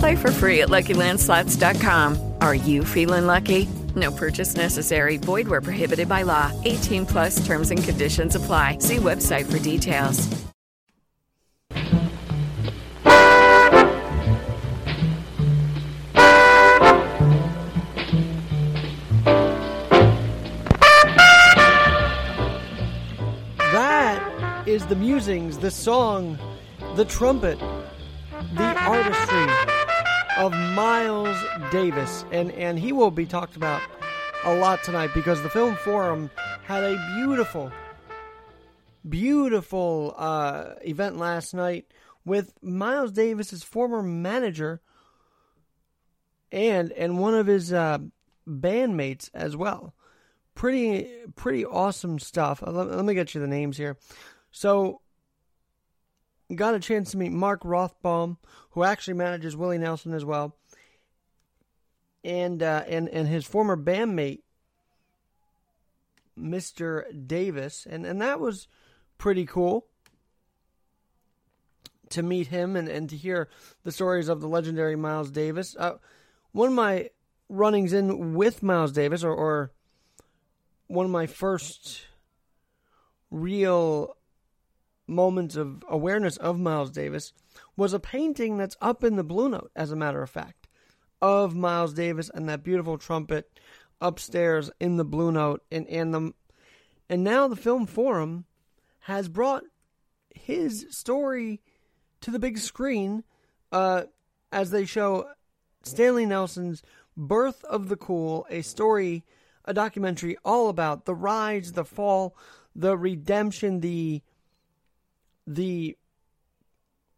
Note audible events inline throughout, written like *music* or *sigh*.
Play for free at LuckyLandSlots.com. Are you feeling lucky? No purchase necessary. Void where prohibited by law. 18 plus terms and conditions apply. See website for details. That is the musings, the song, the trumpet, the artistry of Miles Davis. And, and he will be talked about a lot tonight because the Film Forum had a beautiful, beautiful uh, event last night with Miles Davis's former manager and and one of his uh, bandmates as well. Pretty pretty awesome stuff. Uh, Let, let me get you the names here. So got a chance to meet Mark Rothbaum, who actually manages Willie Nelson as well, and uh, and and his former bandmate, Mr. Davis, and and that was pretty cool to meet him and, and to hear the stories of the legendary Miles Davis. Uh, one of my runnings in with Miles Davis, or, or one of my first real moments of awareness of Miles Davis was a painting that's up in the Blue Note, as a matter of fact, of Miles Davis and that beautiful trumpet upstairs in the Blue Note. And, and, the, and now the Film Forum has brought his story to the big screen uh, as they show Stanley Nelson's Birth of the Cool, a story, a documentary all about the rise, the fall, the redemption, the the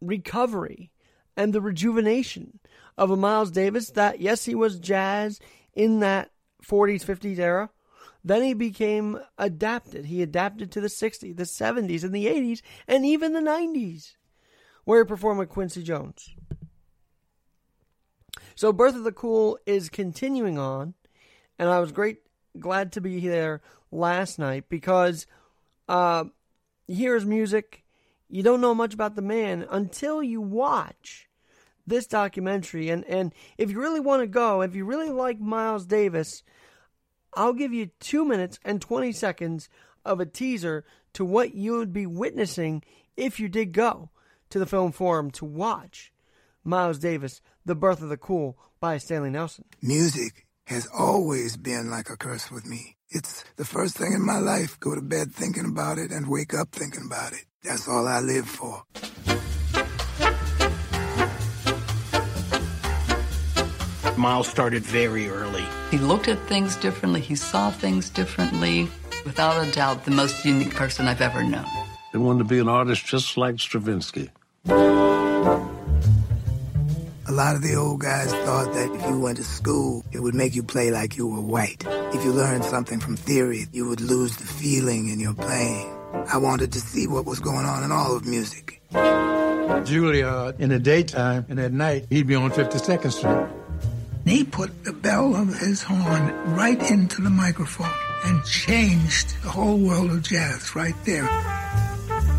recovery and the rejuvenation of a Miles Davis that, yes, he was jazz in that 40s, 50s era. Then he became adapted. He adapted to the 60s, the 70s, and the 80s, and even the 90s, where he performed with Quincy Jones. So, Birth of the Cool is continuing on, and I was great, glad to be there last night because uh, here's music you don't know much about the man until you watch this documentary. And, and if you really want to go, if you really like Miles Davis, I'll give you two minutes and 20 seconds of a teaser to what you would be witnessing if you did go to the Film Forum to watch Miles Davis, The Birth of the Cool by Stanley Nelson. Music has always been like a curse with me. It's the first thing in my life. Go to bed thinking about it and wake up thinking about it. That's all I live for. Miles started very early. He looked at things differently, he saw things differently. Without a doubt, the most unique person I've ever known. He wanted to be an artist just like Stravinsky. A lot of the old guys thought that if you went to school, it would make you play like you were white. If you learned something from theory, you would lose the feeling in your playing. I wanted to see what was going on in all of music. Juilliard, in the daytime, and at night, he'd be on 52nd Street. He put the bell of his horn right into the microphone and changed the whole world of jazz right there.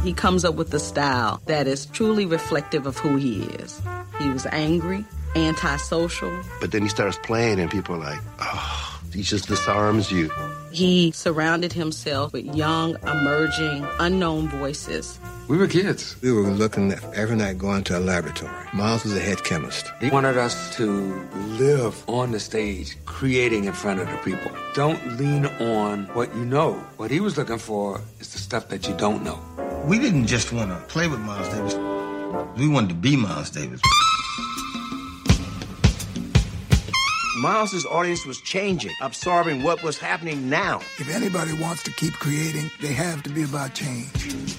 He comes up with a style that is truly reflective of who he is. He was angry, antisocial. But then he starts playing, and people are like, oh, he just disarms you. He surrounded himself with young, emerging, unknown voices. We were kids. We were looking at every night going to a laboratory. Miles was a head chemist. He wanted us to live on the stage, creating in front of the people. Don't lean on what you know. What he was looking for is the stuff that you don't know. We didn't just want to play with Miles Davis. We wanted to be Miles Davis. Miles's audience was changing, absorbing what was happening now. If anybody wants to keep creating, they have to be about change.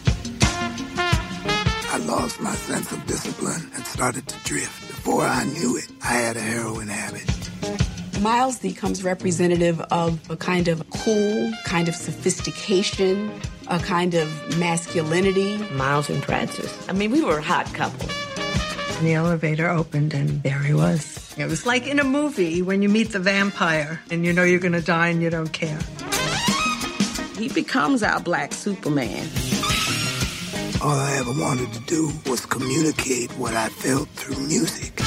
I lost my sense of discipline and started to drift. Before I knew it, I had a heroin habit. Miles becomes representative of a kind of cool, kind of sophistication, a kind of masculinity. Miles and Frances. I mean, we were a hot couple. The elevator opened and there he was. It was like in a movie when you meet the vampire and you know you're going to die and you don't care. He becomes our black Superman. All I ever wanted to do was communicate what I felt through music.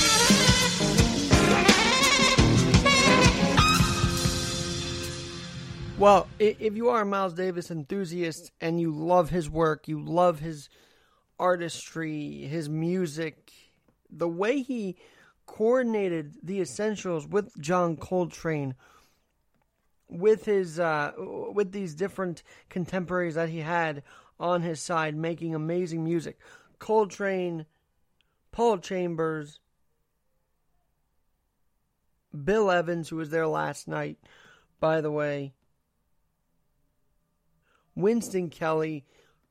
Well, if you are a Miles Davis enthusiast and you love his work, you love his artistry, his music, the way he coordinated the essentials with John Coltrane, with his uh, with these different contemporaries that he had on his side, making amazing music. Coltrane, Paul Chambers, Bill Evans, who was there last night, by the way. Wynton Kelly,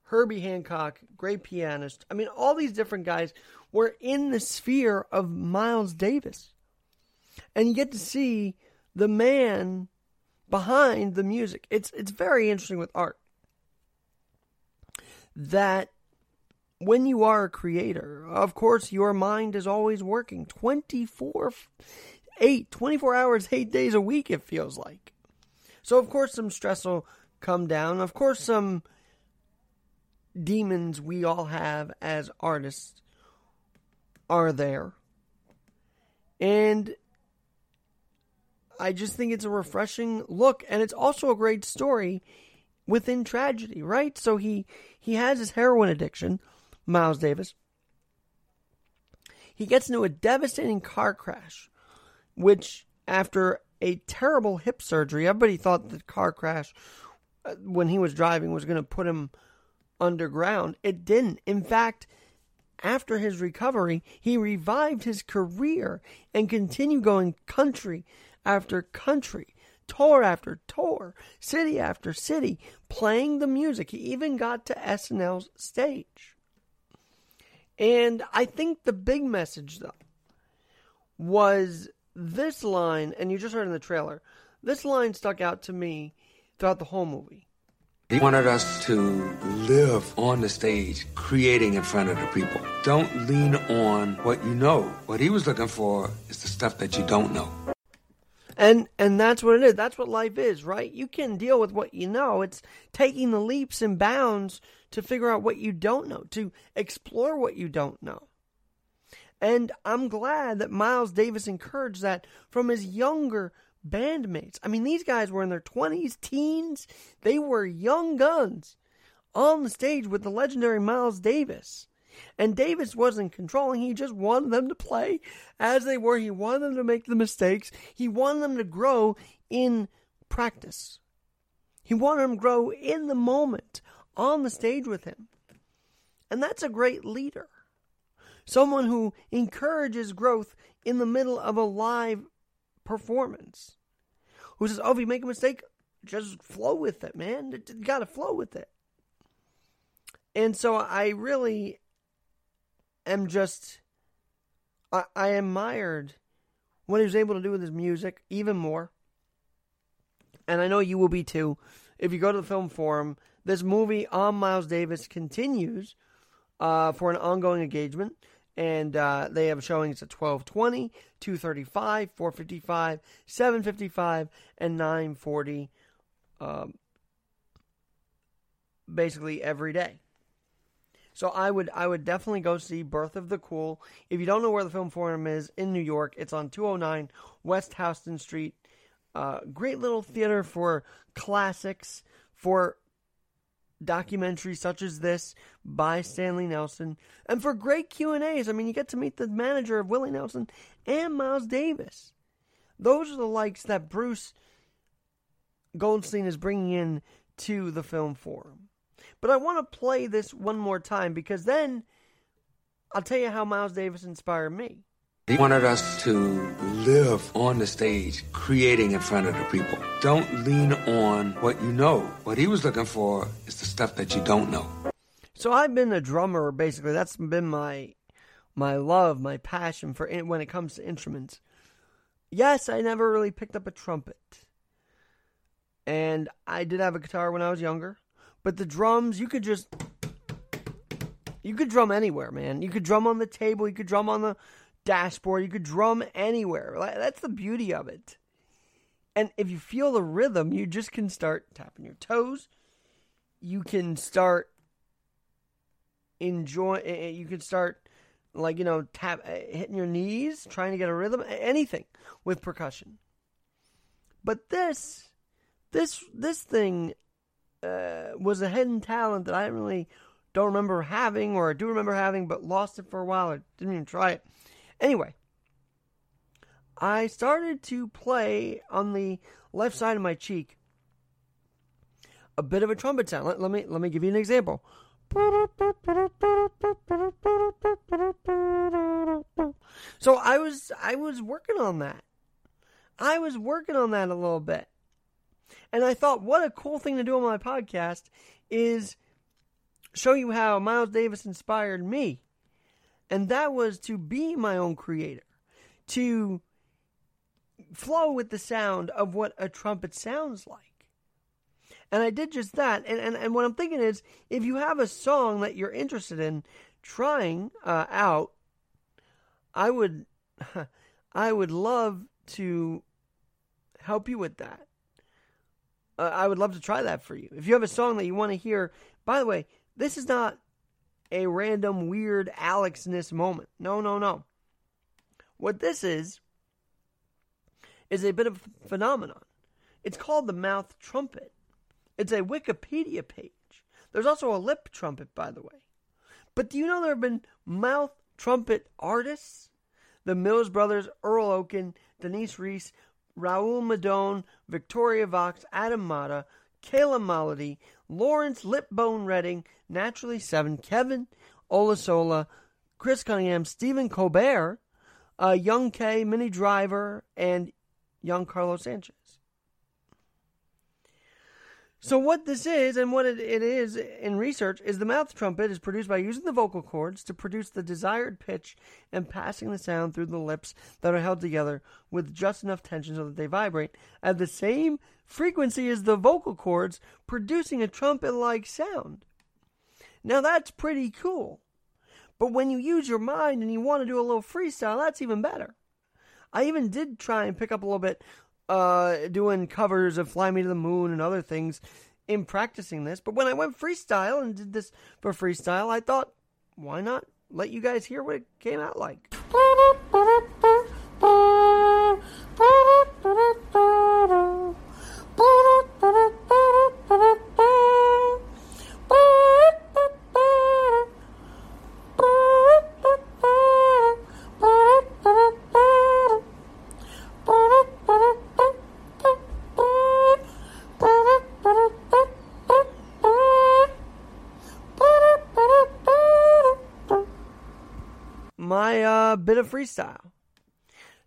Herbie Hancock, great pianist. I mean, all these different guys were in the sphere of Miles Davis. And you get to see the man behind the music. It's it's very interesting with art. That when you are a creator, of course your mind is always working 24 8 24 hours 8 days a week it feels like. So of course some stress will come down. Of course, some demons we all have as artists are there. And I just think it's a refreshing look and it's also a great story within tragedy, right? So he he has his heroin addiction, Miles Davis. He gets into a devastating car crash which after a terrible hip surgery, everybody thought the car crash uh, when he was driving was going to put him underground. It didn't. In fact, after his recovery, he revived his career and continued going country after country, tour after tour, city after city, playing the music. He even got to SNL's stage. And I think the big message, though, was this line, and you just heard in the trailer, this line stuck out to me throughout the whole movie. He wanted us to live on the stage, creating in front of the people. Don't lean on what you know. What he was looking for is the stuff that you don't know. And and that's what it is. That's what life is, right? You can deal with what you know. It's taking the leaps and bounds to figure out what you don't know, to explore what you don't know. And I'm glad that Miles Davis encouraged that from his younger bandmates. I mean, these guys were in their 20s, teens. They were young guns on the stage with the legendary Miles Davis. And Davis wasn't controlling, he just wanted them to play as they were. He wanted them to make the mistakes, he wanted them to grow in practice. He wanted them to grow in the moment on the stage with him. And that's a great leader. Someone who encourages growth in the middle of a live performance who says, "Oh, if you make a mistake, just flow with it, man. You got to flow with it." And so I really am just I, I admired what he was able to do with his music even more. And I know you will be too. If you go to the film forum, this movie on Miles Davis continues uh, for an ongoing engagement and uh, they have showings at 1220 235 455 755 and 940 um, basically every day. So i would i would definitely go see birth of the cool. If you don't know where the film forum is in new york it's on 209 west houston street. Uh, great little theater for classics for documentaries such as this by Stanley Nelson, and for great Q and A's. I mean, you get to meet the manager of Willie Nelson and Miles Davis. Those are the likes that Bruce Goldstein is bringing in to the film forum. But I want to play this one more time because then I'll tell you how Miles Davis inspired me. He wanted us to live on the stage, creating in front of the people. Don't lean on what you know. What he was looking for is the stuff that you don't know. So I've been a drummer basically. That's been my my love, my passion for when it comes to instruments. Yes, I never really picked up a trumpet. And I did have a guitar when I was younger, but the drums, you could just you could drum anywhere, man. You could drum on the table, you could drum on the dashboard. You could drum anywhere. That's the beauty of it. And if you feel the rhythm, you just can start tapping your toes. You can start enjoy. Eh, eh, you can start like you know tap eh, hitting your knees, trying to get a rhythm. Anything with percussion. But this, this, this thing uh, was a hidden talent that I really don't remember having, or I do remember having, but lost it for a while. I didn't even try it. Anyway, I started to play on the left side of my cheek a bit of a trumpet sound. Let, let me let me give you an example. So I was I was working on that. I was working on that a little bit. And I thought what a cool thing to do on my podcast is show you how Miles Davis inspired me and that was to be my own creator, to flow with the sound of what a trumpet sounds like. And I did just that. And, and, and what I'm thinking is if you have a song that you're interested in trying uh, out, I would *laughs* I would love to help you with that. Uh, I would love to try that for you. If you have a song that you want to hear, by the way, this is not a random weird Alexness moment. No, no, no. What this is, is a bit of a phenomenon. It's called the mouth trumpet. It's a Wikipedia page. There's also a lip trumpet, by the way. But do you know there have been mouth trumpet artists? The Mills brothers, Earl Okin, Denise Reese, Raul Midón, Victoria Vox, Adam Matta, Kayla Melody, Lawrence Lipbone Redding, Naturally Seven, Kevin Olusola, Chris Cunningham, Stephen Colbert, uh, Young K, Minnie Driver, and young Carlos Sanchez. So what this is and what it, it is in research is the mouth trumpet is produced by using the vocal cords to produce the desired pitch and passing the sound through the lips that are held together with just enough tension so that they vibrate at the same frequency as the vocal cords, producing a trumpet-like sound. Now that's pretty cool. But when you use your mind and you want to do a little freestyle, that's even better. I even did try and pick up a little bit uh, doing covers of Fly Me to the Moon and other things in practicing this. But when I went freestyle and did this for freestyle, I thought, why not let you guys hear what it came out like? Uh, bit of freestyle.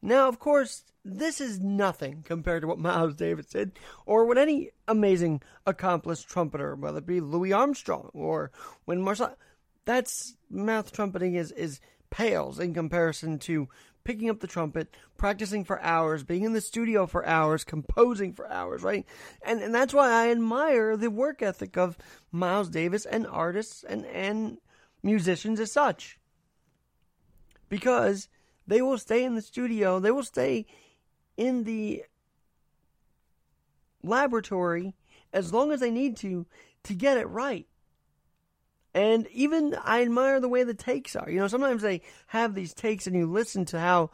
Now, of course, this is nothing compared to what Miles Davis did, or what any amazing accomplished trumpeter, whether it be Louis Armstrong or Wynton Marsalis. That's mouth trumpeting is is pales in comparison to picking up the trumpet, practicing for hours, being in the studio for hours, composing for hours, right? And and that's why I admire the work ethic of Miles Davis and artists and and musicians as such because they will stay in the studio, they will stay in the laboratory as long as they need to to get it right. And even I admire the way the takes are. You know, sometimes they have these takes and you listen to how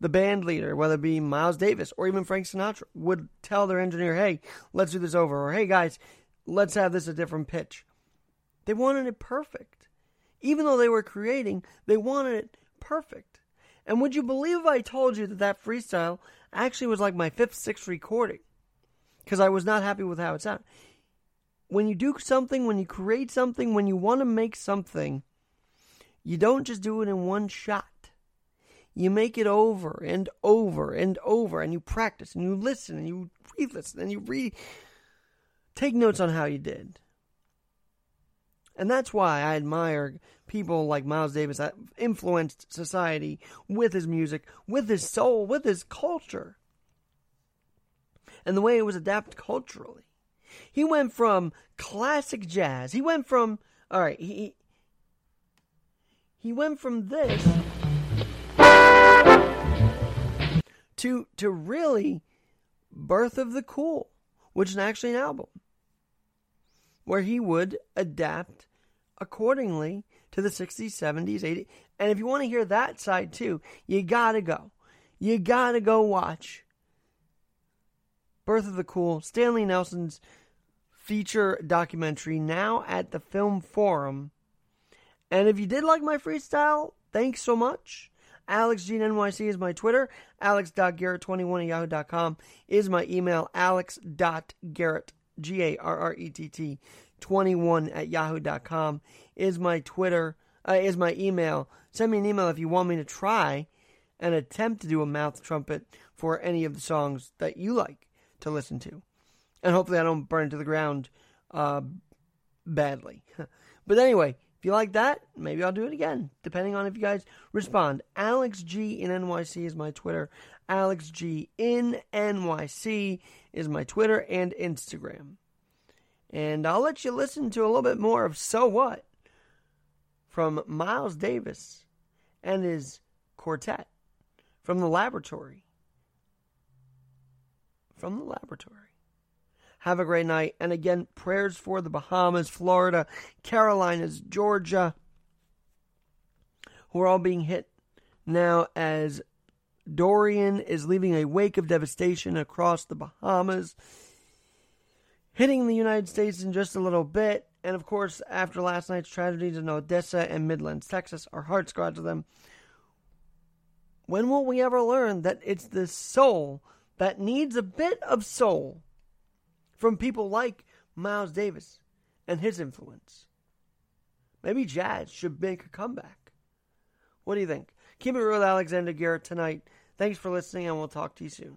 the band leader, whether it be Miles Davis or even Frank Sinatra, would tell their engineer, hey, let's do this over. Or hey, guys, let's have this a different pitch. They wanted it perfect. Even though they were creating, they wanted it perfect. And would you believe if I told you that that freestyle actually was like my fifth, sixth recording? Because I was not happy with how it sounded. when you do something, when you create something, when you want to make something, you don't just do it in one shot. You make it over and over and over, and you practice and you listen and you re listen and you re take notes on how you did. And that's why I admire people like Miles Davis that influenced society with his music, with his soul, with his culture, and the way it was adapted culturally. He went from classic jazz. He went from all right. He he went from this to to really Birth of the Cool, which is actually an album where he would adapt accordingly to the 60s, 70s, 80s. And if you want to hear that side too, you got to go. You got to go watch Birth of the Cool, Stanley Nelson's feature documentary now at the Film Forum. And if you did like my freestyle, thanks so much. Alex G NYC is my Twitter. Alex.garrett21 at yahoo.com is my email. Alex.garrett, G A R R E T T, 21 at yahoo.com is my Twitter, uh, is my email. Send me an email if you want me to try and attempt to do a mouth trumpet for any of the songs that you like to listen to. And hopefully I don't burn to the ground uh, badly. *laughs* but anyway, if you like that, maybe I'll do it again, depending on if you guys respond. Alex G in NYC is my Twitter. Alex G in NYC is my Twitter and Instagram. And I'll let you listen to a little bit more of So What from Miles Davis and his quartet from the laboratory. From the laboratory. Have a great night. And again, prayers for the Bahamas, Florida, Carolinas, Georgia, who are all being hit now as Dorian is leaving a wake of devastation across the Bahamas, hitting the United States in just a little bit. And of course, after last night's tragedies in Odessa and Midlands, Texas, our hearts go out to them. When will we ever learn that it's the soul that needs a bit of soul from people like Miles Davis and his influence? Maybe jazz should make a comeback. What do you think? Keep it real, Alexander Garrett, tonight. Thanks for listening, and we'll talk to you soon.